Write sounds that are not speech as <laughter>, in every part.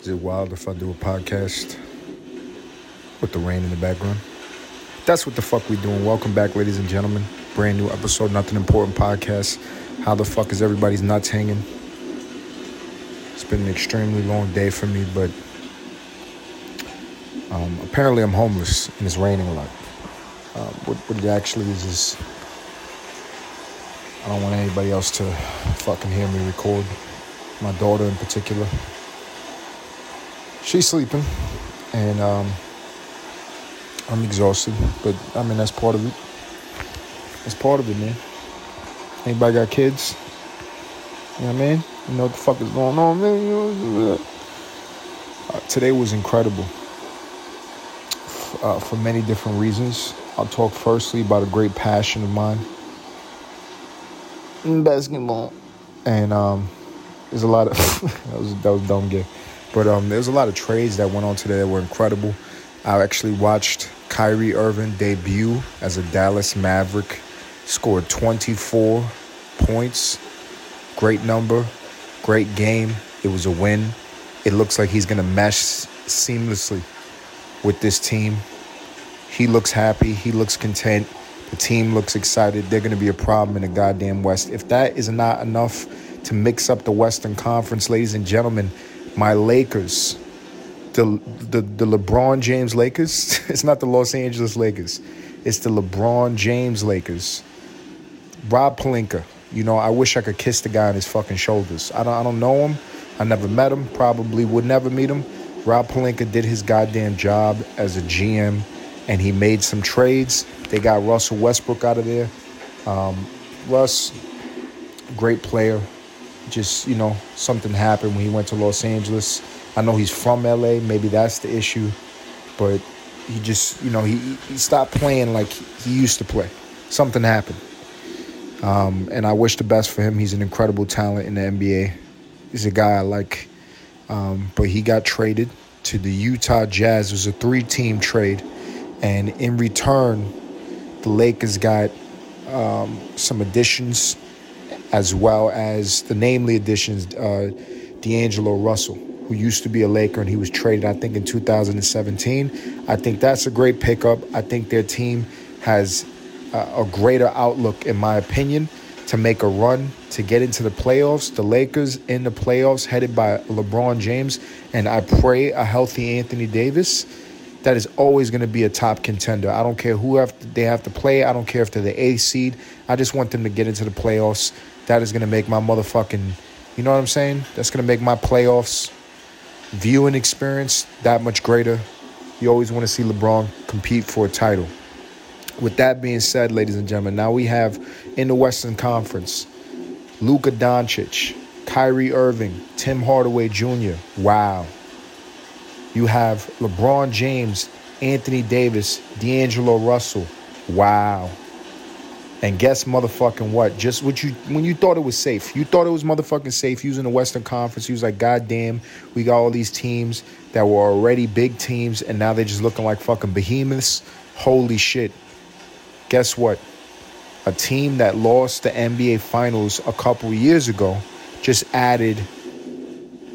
Is it wild if I do a podcast with the rain in the background? That's what the fuck we doing. Welcome back, ladies and gentlemen. Brand new episode, Nothing Important podcast. How the fuck is everybody's nuts hanging? It's been an extremely long day for me, but um, apparently I'm homeless and it's raining a lot. Um, what, what it actually is is I don't want anybody else to fucking hear me record. My daughter in particular. She's sleeping, and um, I'm exhausted. But I mean, that's part of it. That's part of it, man. Anybody got kids? You know what I mean? You know what the fuck is going on, man? Uh, today was incredible uh, for many different reasons. I'll talk firstly about a great passion of mine basketball. And um, there's a lot of <laughs> that was that was dumb gay, but um, there's a lot of trades that went on today that were incredible. I actually watched Kyrie Irving debut as a Dallas Maverick, scored 24 points, great number, great game. It was a win. It looks like he's gonna mesh seamlessly with this team. He looks happy. He looks content. The team looks excited. They're going to be a problem in the goddamn West. If that is not enough to mix up the Western Conference, ladies and gentlemen, my Lakers, the the, the LeBron James Lakers, <laughs> it's not the Los Angeles Lakers, it's the LeBron James Lakers. Rob Pelinka. you know, I wish I could kiss the guy on his fucking shoulders. I don't I don't know him. I never met him. Probably would never meet him. Rob Pelinka did his goddamn job as a GM, and he made some trades they got Russell Westbrook out of there. Um, Russ, great player. Just, you know, something happened when he went to Los Angeles. I know he's from LA. Maybe that's the issue. But he just, you know, he, he stopped playing like he used to play. Something happened. Um, and I wish the best for him. He's an incredible talent in the NBA. He's a guy I like. Um, but he got traded to the Utah Jazz. It was a three team trade. And in return, the Lakers got um, some additions, as well as the namely additions, uh, D'Angelo Russell, who used to be a Laker and he was traded, I think, in 2017. I think that's a great pickup. I think their team has a greater outlook, in my opinion, to make a run to get into the playoffs. The Lakers in the playoffs, headed by LeBron James, and I pray a healthy Anthony Davis that is always going to be a top contender. I don't care who have to, they have to play. I don't care if they're the A seed. I just want them to get into the playoffs. That is going to make my motherfucking, you know what I'm saying? That's going to make my playoffs viewing experience that much greater. You always want to see LeBron compete for a title. With that being said, ladies and gentlemen, now we have in the Western Conference Luka Doncic, Kyrie Irving, Tim Hardaway Jr. Wow. You have LeBron James, Anthony Davis, D'Angelo Russell. Wow. And guess motherfucking what? Just what you when you thought it was safe. You thought it was motherfucking safe using the Western Conference. He was like, God damn, we got all these teams that were already big teams and now they're just looking like fucking behemoths. Holy shit. Guess what? A team that lost the NBA finals a couple years ago just added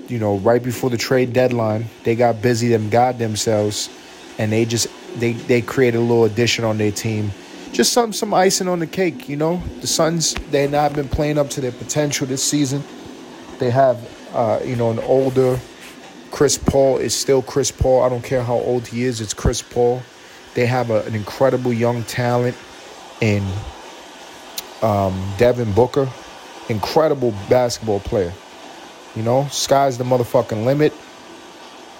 you know, right before the trade deadline, they got busy them got themselves, and they just they they created a little addition on their team, just some some icing on the cake. You know, the Suns they not been playing up to their potential this season. They have uh, you know an older Chris Paul is still Chris Paul. I don't care how old he is. It's Chris Paul. They have a, an incredible young talent in um, Devin Booker, incredible basketball player. You know, sky's the motherfucking limit.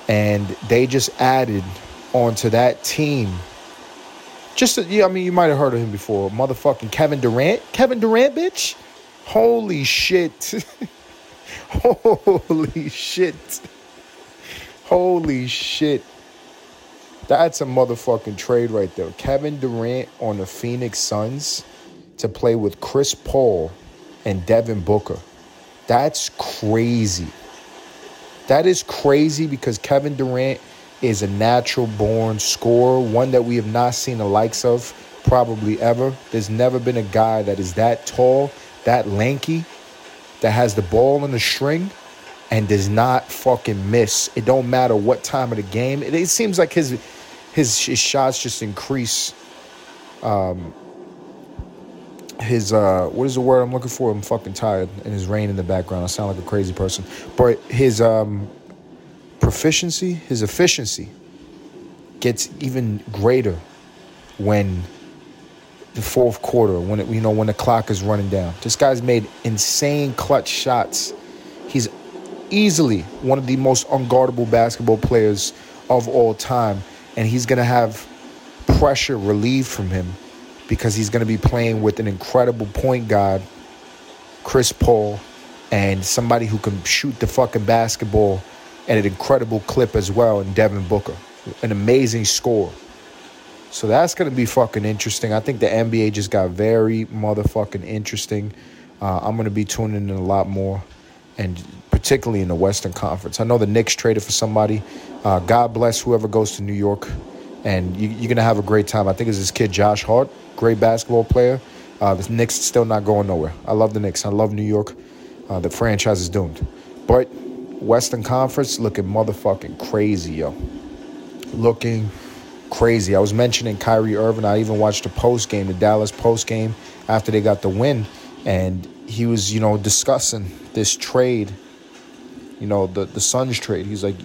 And they just added onto that team. Just, yeah, I mean, you might have heard of him before. Motherfucking Kevin Durant. Kevin Durant, bitch. Holy shit. <laughs> Holy shit. Holy shit. That's a motherfucking trade right there. Kevin Durant on the Phoenix Suns to play with Chris Paul and Devin Booker. That's crazy. That is crazy because Kevin Durant is a natural born scorer, one that we have not seen the likes of probably ever. There's never been a guy that is that tall, that lanky, that has the ball on the string, and does not fucking miss. It don't matter what time of the game. It, it seems like his, his his shots just increase. Um, his uh, what is the word I'm looking for? I'm fucking tired, and his rain in the background. I sound like a crazy person, but his um, proficiency, his efficiency, gets even greater when the fourth quarter, when it, you know when the clock is running down. This guy's made insane clutch shots. He's easily one of the most unguardable basketball players of all time, and he's gonna have pressure relieved from him because he's gonna be playing with an incredible point guard, Chris Paul, and somebody who can shoot the fucking basketball at an incredible clip as well in Devin Booker, an amazing score. So that's going to be fucking interesting. I think the NBA just got very motherfucking interesting. Uh, I'm going to be tuning in a lot more, and particularly in the Western Conference. I know the Knicks traded for somebody. Uh, God bless whoever goes to New York, and you, are going to have a great time. I think it's this kid, Josh Hart, great basketball player. Uh, the Knicks still not going nowhere. I love the Knicks. I love New York. Uh, the franchise is doomed. But Western Conference looking motherfucking crazy, yo. Looking crazy. I was mentioning Kyrie Irving. I even watched the post game, the Dallas post game after they got the win, and he was, you know, discussing this trade. You know, the the Suns trade. He's like,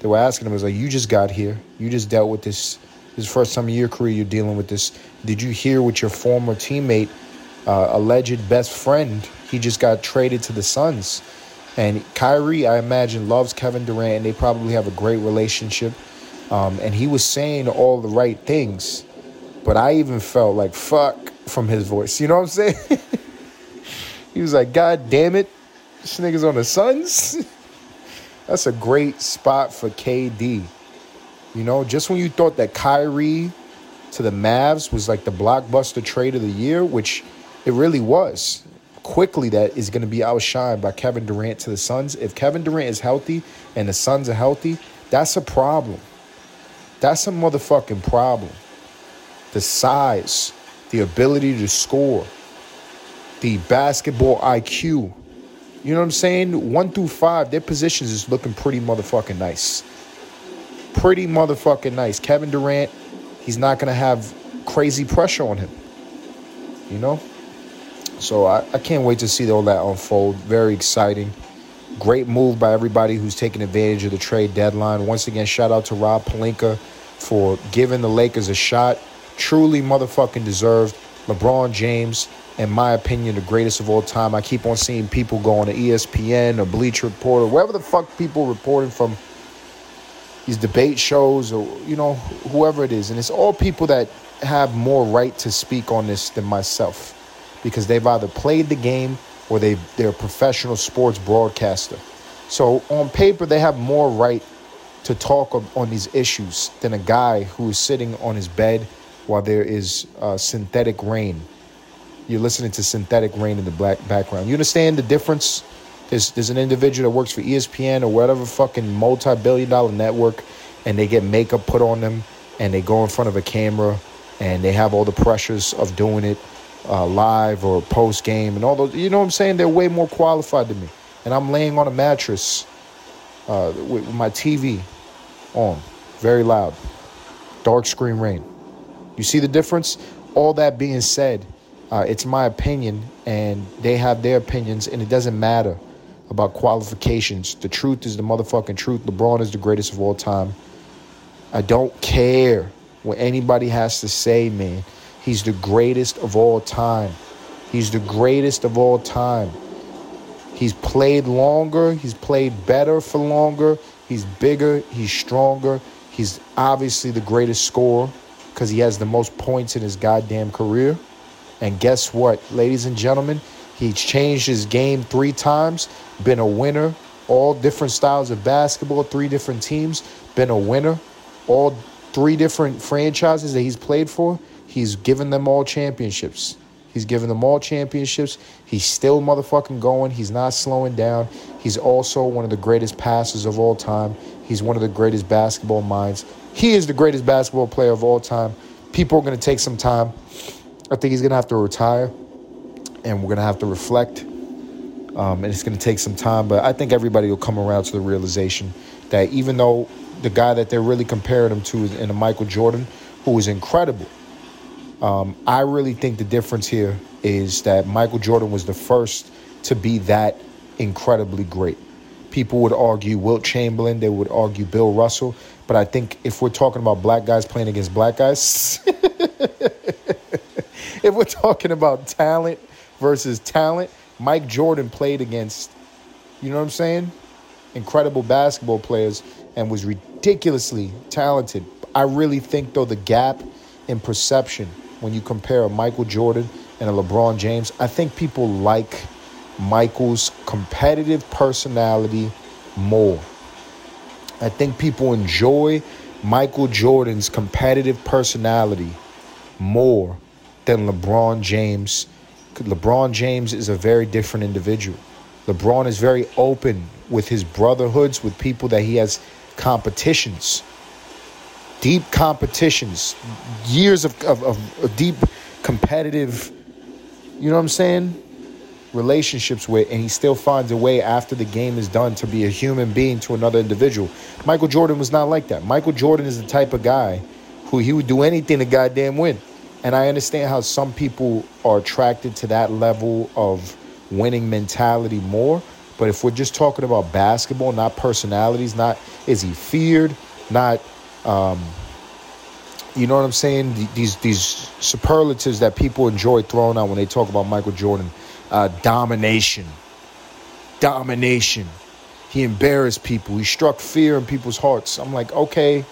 they were asking him, "Was like, you just got here. You just dealt with this. This first time in your career you're dealing with this. Did you hear what your former teammate, uh, alleged best friend, he just got traded to the Suns?" And Kyrie, I imagine, loves Kevin Durant, and they probably have a great relationship. Um, and he was saying all the right things, but I even felt like fuck from his voice. You know what I'm saying? <laughs> he was like, God damn it, this nigga's on the Suns. <laughs> That's a great spot for KD. You know, just when you thought that Kyrie to the Mavs was like the blockbuster trade of the year, which it really was. Quickly, that is going to be outshined by Kevin Durant to the Suns. If Kevin Durant is healthy and the Suns are healthy, that's a problem. That's a motherfucking problem. The size, the ability to score, the basketball IQ. You know what I'm saying? One through five, their positions is looking pretty motherfucking nice. Pretty motherfucking nice. Kevin Durant, he's not going to have crazy pressure on him. You know? So I, I can't wait to see all that unfold. Very exciting. Great move by everybody who's taking advantage of the trade deadline. Once again, shout out to Rob Pelinka for giving the Lakers a shot. Truly motherfucking deserved. LeBron James, in my opinion, the greatest of all time. I keep on seeing people going to ESPN or Bleacher Report or wherever the fuck people reporting from these debate shows or, you know, whoever it is. And it's all people that have more right to speak on this than myself because they've either played the game or they, they're a professional sports broadcaster. So on paper, they have more right to talk on these issues than a guy who is sitting on his bed while there is uh, synthetic rain. You're listening to synthetic rain in the black background. You understand the difference? There's, there's an individual that works for ESPN or whatever fucking multi billion dollar network, and they get makeup put on them, and they go in front of a camera, and they have all the pressures of doing it uh, live or post game and all those. You know what I'm saying? They're way more qualified than me. And I'm laying on a mattress uh, with my TV on, very loud, dark screen rain. You see the difference? All that being said, uh, it's my opinion, and they have their opinions, and it doesn't matter about qualifications. The truth is the motherfucking truth. LeBron is the greatest of all time. I don't care what anybody has to say, man. He's the greatest of all time. He's the greatest of all time. He's played longer, he's played better for longer, He's bigger, he's stronger. He's obviously the greatest scorer because he has the most points in his goddamn career. And guess what, ladies and gentlemen? He's changed his game three times, been a winner, all different styles of basketball, three different teams, been a winner, all three different franchises that he's played for. He's given them all championships. He's given them all championships. He's still motherfucking going. He's not slowing down. He's also one of the greatest passers of all time. He's one of the greatest basketball minds. He is the greatest basketball player of all time. People are going to take some time. I think he's going to have to retire, and we're going to have to reflect Um, and it's going to take some time, but I think everybody will come around to the realization that even though the guy that they're really comparing him to is in a Michael Jordan, who is incredible, um, I really think the difference here is that Michael Jordan was the first to be that incredibly great. People would argue Wilt Chamberlain, they would argue Bill Russell, but I think if we're talking about black guys playing against black guys, <laughs> if we're talking about talent versus talent, Mike Jordan played against, you know what I'm saying? Incredible basketball players and was ridiculously talented. I really think, though, the gap in perception when you compare a Michael Jordan and a LeBron James, I think people like Michael's competitive personality more. I think people enjoy Michael Jordan's competitive personality more than LeBron James. LeBron James is a very different individual. LeBron is very open with his brotherhoods, with people that he has competitions, deep competitions, years of, of, of deep competitive, you know what I'm saying? relationships with, and he still finds a way after the game is done to be a human being to another individual. Michael Jordan was not like that. Michael Jordan is the type of guy who he would do anything to goddamn win. And I understand how some people are attracted to that level of winning mentality more. But if we're just talking about basketball, not personalities, not is he feared, not um, you know what I'm saying? These these superlatives that people enjoy throwing out when they talk about Michael Jordan uh, domination. Domination. He embarrassed people. He struck fear in people's hearts. I'm like, okay,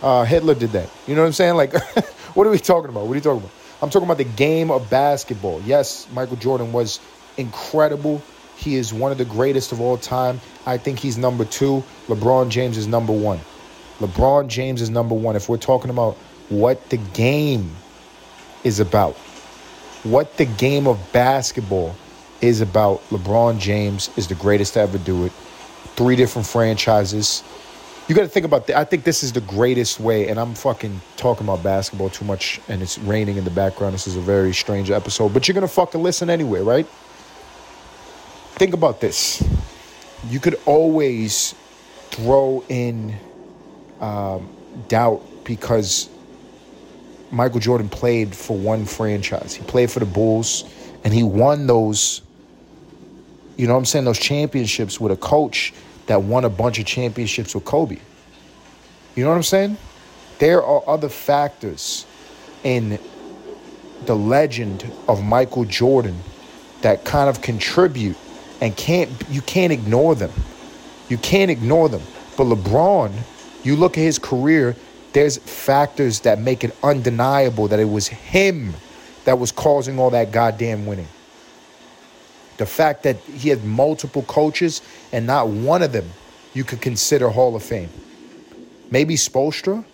uh, Hitler did that. You know what I'm saying? Like, <laughs> what are we talking about? What are you talking about? I'm talking about the game of basketball. Yes, Michael Jordan was incredible. He is one of the greatest of all time. I think he's number two. LeBron James is number one. LeBron James is number one. If we're talking about what the game is about, what the game of basketball is about. LeBron James is the greatest to ever do it. Three different franchises. You got to think about that. I think this is the greatest way, and I'm fucking talking about basketball too much, and it's raining in the background. This is a very strange episode, but you're gonna fucking listen anyway, right? Think about this. You could always throw in um, doubt because Michael Jordan played for one franchise. He played for the Bulls and he won those, you know what I'm saying, those championships with a coach that won a bunch of championships with Kobe. You know what I'm saying? There are other factors in the legend of Michael Jordan that kind of contribute and can't you can't ignore them. You can't ignore them. But LeBron, you look at his career, there's factors that make it undeniable that it was him that was causing all that goddamn winning. The fact that he had multiple coaches and not one of them you could consider Hall of Fame. Maybe Spoelstra,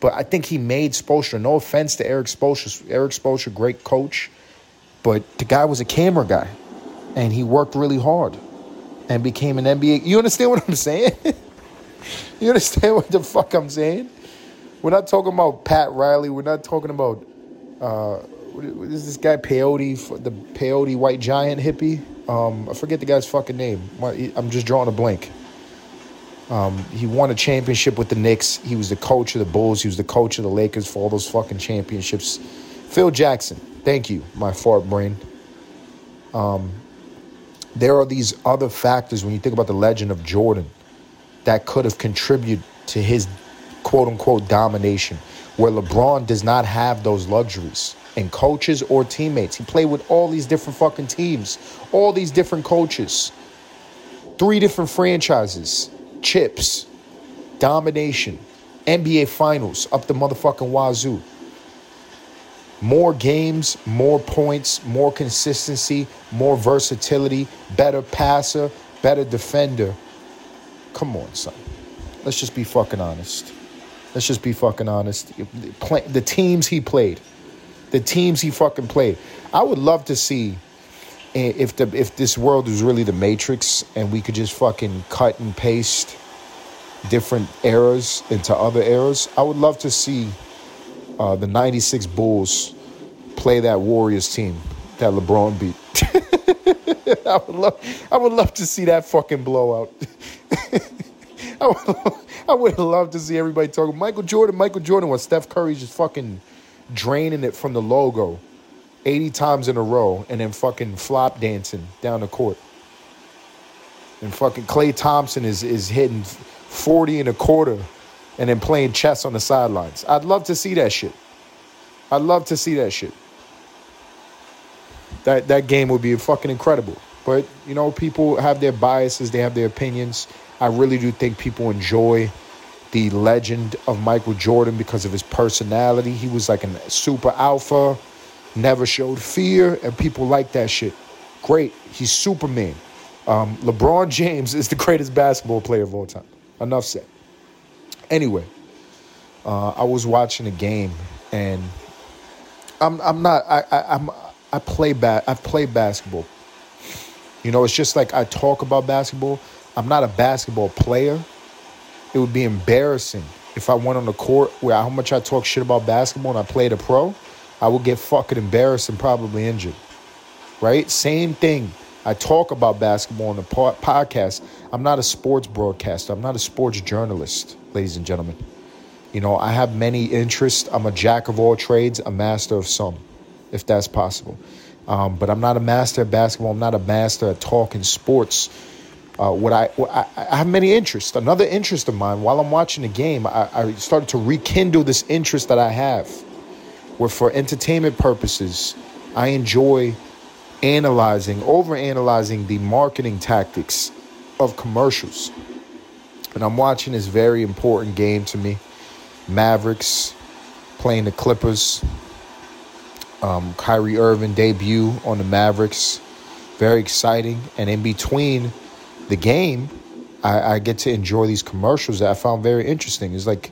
but I think he made Spoelstra. No offense to Erik Spoelstra. Erik Spoelstra, great coach, but the guy was a camera guy, and he worked really hard, and became an NBA. You understand what I'm saying? <laughs> you understand what the fuck I'm saying? We're not talking about Pat Riley. We're not talking about uh, what is this guy Peyote, the Peyote White Giant hippie. Um, I forget the guy's fucking name. I'm just drawing a blank. Um, he won a championship with the Knicks. He was the coach of the Bulls. He was the coach of the Lakers for all those fucking championships. Phil Jackson. Thank you, my fart brain. Um, there are these other factors when you think about the legend of Jordan that could have contributed to his quote unquote domination, where LeBron does not have those luxuries and coaches or teammates. He played with all these different fucking teams, all these different coaches, three different franchises, chips, domination, NBA finals up the motherfucking wazoo. More games, more points, more consistency, more versatility, better passer, better defender. Come on, son. Let's just be fucking honest. Let's just be fucking honest. The teams he played, the teams he fucking played. I would love to see if the if this world is really the Matrix and we could just fucking cut and paste different eras into other eras. I would love to see uh, the '96 Bulls play that Warriors team that LeBron beat. <laughs> I would love, I would love to see that fucking blowout. <laughs> <laughs> I would, I would love to see everybody talking Michael Jordan, Michael Jordan, when Steph Curry's just fucking draining it from the logo 80 times in a row and then fucking flop dancing down the court. And fucking Klay Thompson is is hitting 40 and a quarter and then playing chess on the sidelines. I'd love to see that shit. I'd love to see that shit. That that game would be fucking incredible. But you know, people have their biases, they have their opinions. I really do think people enjoy the legend of Michael Jordan because of his personality. He was like a super alpha, never showed fear, and people like that shit. Great. He's Superman. Um, LeBron James <laughs> is the greatest basketball player of all time. Enough said. Anyway, uh, I was watching a game, and I'm I'm not I, I I'm I play ba- I play basketball. You know, it's just like I talk about basketball. I'm not a basketball player. It would be embarrassing if I went on the court where how much I talk shit about basketball and I played a pro. I would get fucking embarrassed and probably injured. Right? Same thing. I talk about basketball on the podcast. I'm not a sports broadcaster. I'm not a sports journalist, ladies and gentlemen. You know, I have many interests. I'm a jack of all trades, a master of some, if that's possible. Um, but I'm not a master at basketball. I'm not a master at talking sports. Uh, what I, I, have many interests. Another interest of mine, while I'm watching the game, I, I started to rekindle this interest that I have, where for entertainment purposes, I enjoy analyzing, over analyzing the marketing tactics of commercials. And I'm watching this very important game to me. Mavericks playing the Clippers. Um, Kyrie Irving debut on the Mavericks. Very exciting. And in between the game, I, I get to enjoy these commercials that I found very interesting. It's like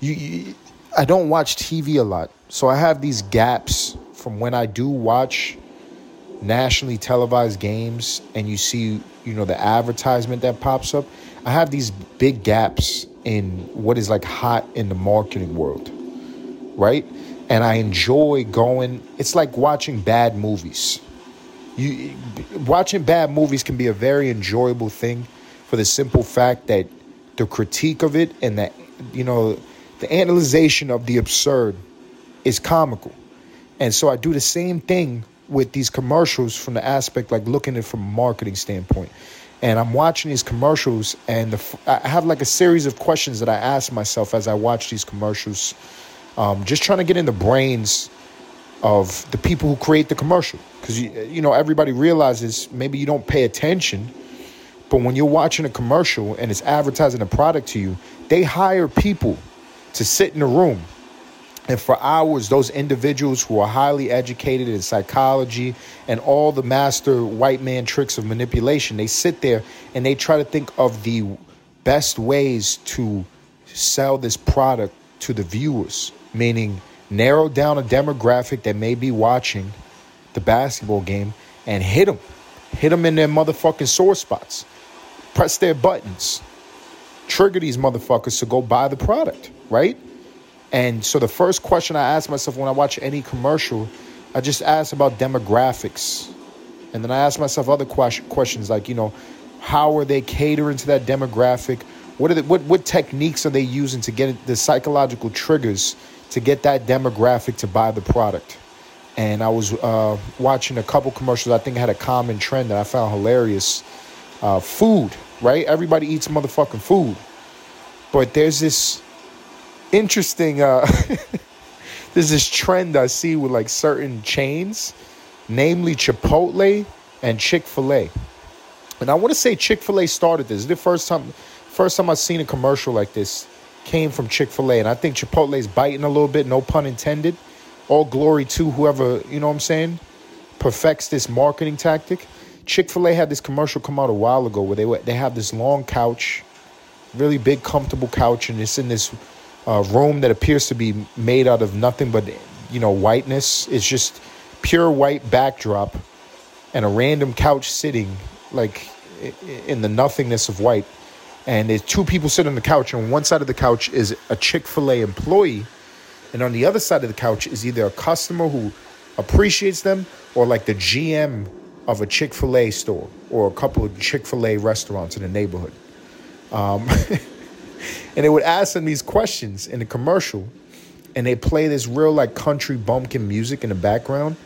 you, you I don't watch TV a lot. So I have these gaps from when I do watch nationally televised games and you see, you know, the advertisement that pops up, I have these big gaps in what is like hot in the marketing world, right? And I enjoy going. It's like watching bad movies. You watching bad movies can be a very enjoyable thing for the simple fact that the critique of it and that you know the analyzation of the absurd is comical. And so I do the same thing with these commercials from the aspect like looking at it from a marketing standpoint and i'm watching these commercials and the, i have like a series of questions that i ask myself as i watch these commercials um, just trying to get in the brains of the people who create the commercial. Because you, you know everybody realizes maybe you don't pay attention but when you're watching a commercial and it's advertising a product to you they hire people to sit in a room. And for hours, those individuals who are highly educated in psychology and all the master white man tricks of manipulation, they sit there and they try to think of the best ways to sell this product to the viewers, meaning narrow down a demographic that may be watching the basketball game and hit them. Hit them in their motherfucking sore spots. Press their buttons. Trigger these motherfuckers to go buy the product, right? And so the first question I ask myself when I watch any commercial, I just ask about demographics. And then I ask myself other questions like, you know, how are they catering to that demographic? What are they, what what techniques are they using to get the psychological triggers to get that demographic to buy the product? And I was uh, watching a couple commercials. I think had a common trend that I found hilarious. Uh, food, right? Everybody eats motherfucking food, but there's this interesting uh <laughs> there's this trend I see with like certain chains, namely Chipotle and Chick-fil-A. And I want to say Chick-fil-A started this. The first time first time I've seen a commercial like this came from Chick-fil-A. And I think Chipotle's biting a little bit, no pun intended. All glory to whoever, you know what I'm saying, perfects this marketing tactic. Chick-fil-A had this commercial come out a while ago where they they have this long couch, really big comfortable couch and it's in this uh, room that appears to be made out of nothing but you know whiteness. It's just pure white backdrop and a random couch sitting like in the nothingness of white. And there's two people sitting on the couch. And on one side of the couch is a Chick Fil A employee, and on the other side of the couch is either a customer who appreciates them or like the GM of a Chick fil A store or a couple of Chick fil A restaurants in the neighborhood. Um, <laughs> and they would ask them these questions in the commercial, and they play this real like country bumpkin music in the background.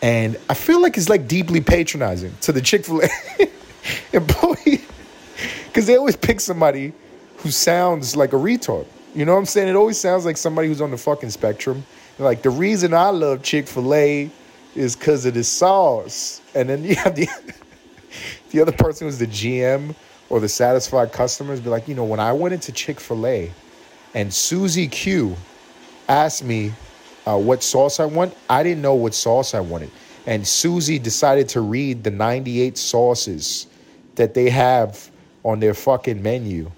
And I feel like it's like deeply patronizing to the Chick fil A <laughs> employee because they always pick somebody who sounds like a retard. You know what I'm saying? It always sounds like somebody who's on the fucking spectrum. Like the reason I love Chick Fil A is because of the sauce, and then you have the <laughs> the other person who's the GM or the satisfied customers be like, you know, when I went into Chick Fil A, and Susie Q asked me uh, what sauce I want, I didn't know what sauce I wanted, and Susie decided to read the 98 sauces that they have on their fucking menu.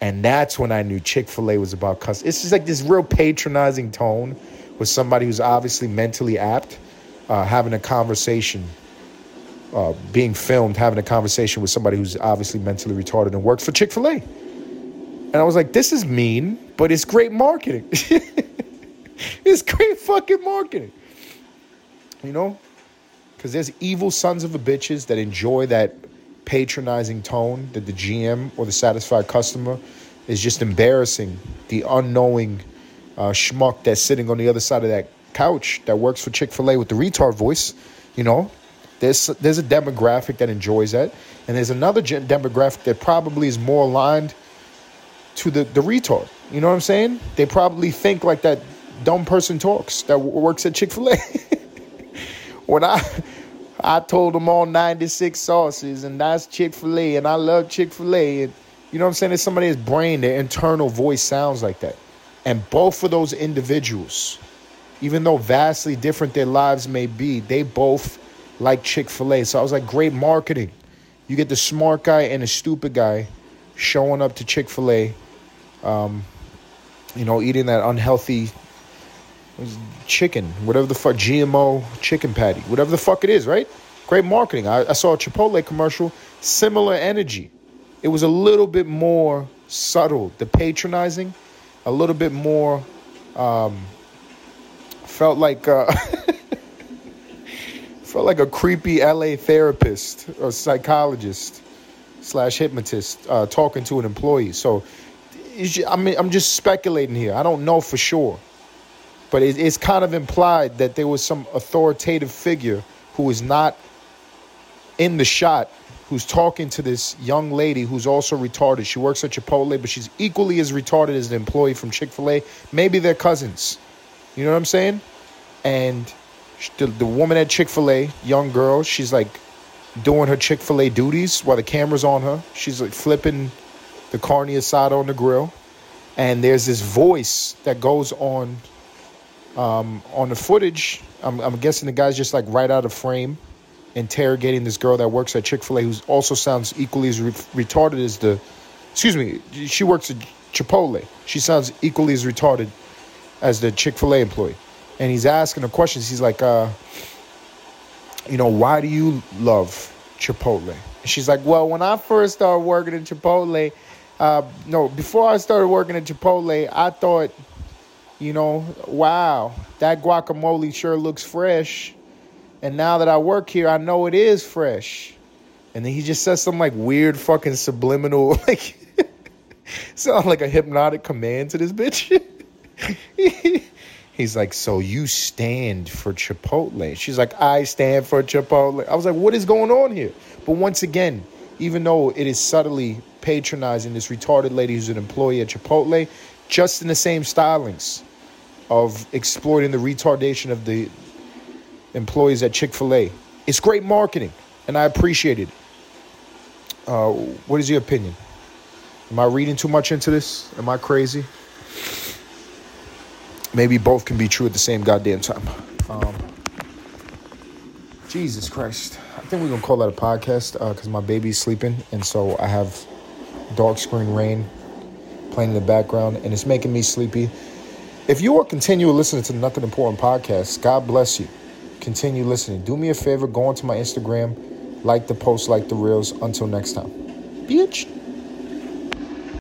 And that's when I knew Chick fil A was about customers. It's just like this real patronizing tone with somebody who's obviously mentally apt, uh, having a conversation, uh, being filmed, having a conversation with somebody who's obviously mentally retarded and works for Chick fil A. And I was like, this is mean, but it's great marketing. <laughs> it's great fucking marketing. You know? Because there's evil sons of a bitches that enjoy that patronizing tone that the GM or the satisfied customer is just embarrassing the unknowing uh, schmuck that's sitting on the other side of that couch that works for Chick Fil A with the retard voice. You know, there's there's a demographic that enjoys that, and there's another demographic that probably is more aligned to the the retard. You know what I'm saying? They probably think like that dumb person talks that works at Chick Fil A. <laughs> when I I told them all 96 sauces, and that's Chick fil A, and I love Chick fil A. And you know what I'm saying? It's somebody's brain, their internal voice sounds like that. And both of those individuals, even though vastly different their lives may be, they both like Chick fil A. So I was like, great marketing. You get the smart guy and the stupid guy showing up to Chick fil A, um, you know, eating that unhealthy chicken, whatever the fuck, GMO chicken patty, whatever the fuck it is, right? Great marketing. I, I saw a Chipotle commercial, similar energy. It was a little bit more subtle, the patronizing, a little bit more, um, felt like, uh, <laughs> felt like a creepy LA therapist or psychologist slash hypnotist uh, talking to an employee. So, I mean, I'm just speculating here. I don't know for sure. But it, it's kind of implied that there was some authoritative figure who was not in the shot who's talking to this young lady who's also retarded. She works at Chipotle, but she's equally as retarded as the employee from Chick fil A. Maybe they're cousins. You know what I'm saying? And the, the woman at Chick fil A, young girl, she's like doing her Chick fil A duties while the camera's on her. She's like flipping the carne asada on the grill. And there's this voice that goes on um, on the footage, I'm, I'm, guessing the guy's just like right out of frame, interrogating this girl that works at Chick Fil A, who also sounds equally as re- retarded as the. Excuse me, she works at Chipotle. She sounds equally as retarded as the Chick Fil A employee, and he's asking her questions. He's like, uh, you know, why do you love Chipotle? And she's like, well, when I first started working at Chipotle, uh, no, before I started working at Chipotle, I thought you know, wow, that guacamole sure looks fresh. And now that I work here, I know it is fresh. And then he just says some like weird fucking subliminal, <laughs> like, sound like a hypnotic command to this bitch. <laughs> He's like, so you stand for Chipotle. She's like, I stand for Chipotle. I was like, what is going on here? But once again, even though it is subtly patronizing this retarded lady who's an employee at Chipotle, just in the same stylings of exploiting the retardation of the employees at Chick fil A. It's great marketing, and I appreciate it. Uh, what is your opinion? Am I reading too much into this? Am I crazy? Maybe both can be true at the same goddamn time. Um, Jesus Christ. I think we're going to call that a podcast because uh, my baby's sleeping, and so I have dark screen rain playing in the background, and it's making me sleepy. If you are continuing listening to Nothing Important podcast, God bless you. Continue listening. Do me a favor, go onto my Instagram, like the post, like the reels. Until next time. Bitch.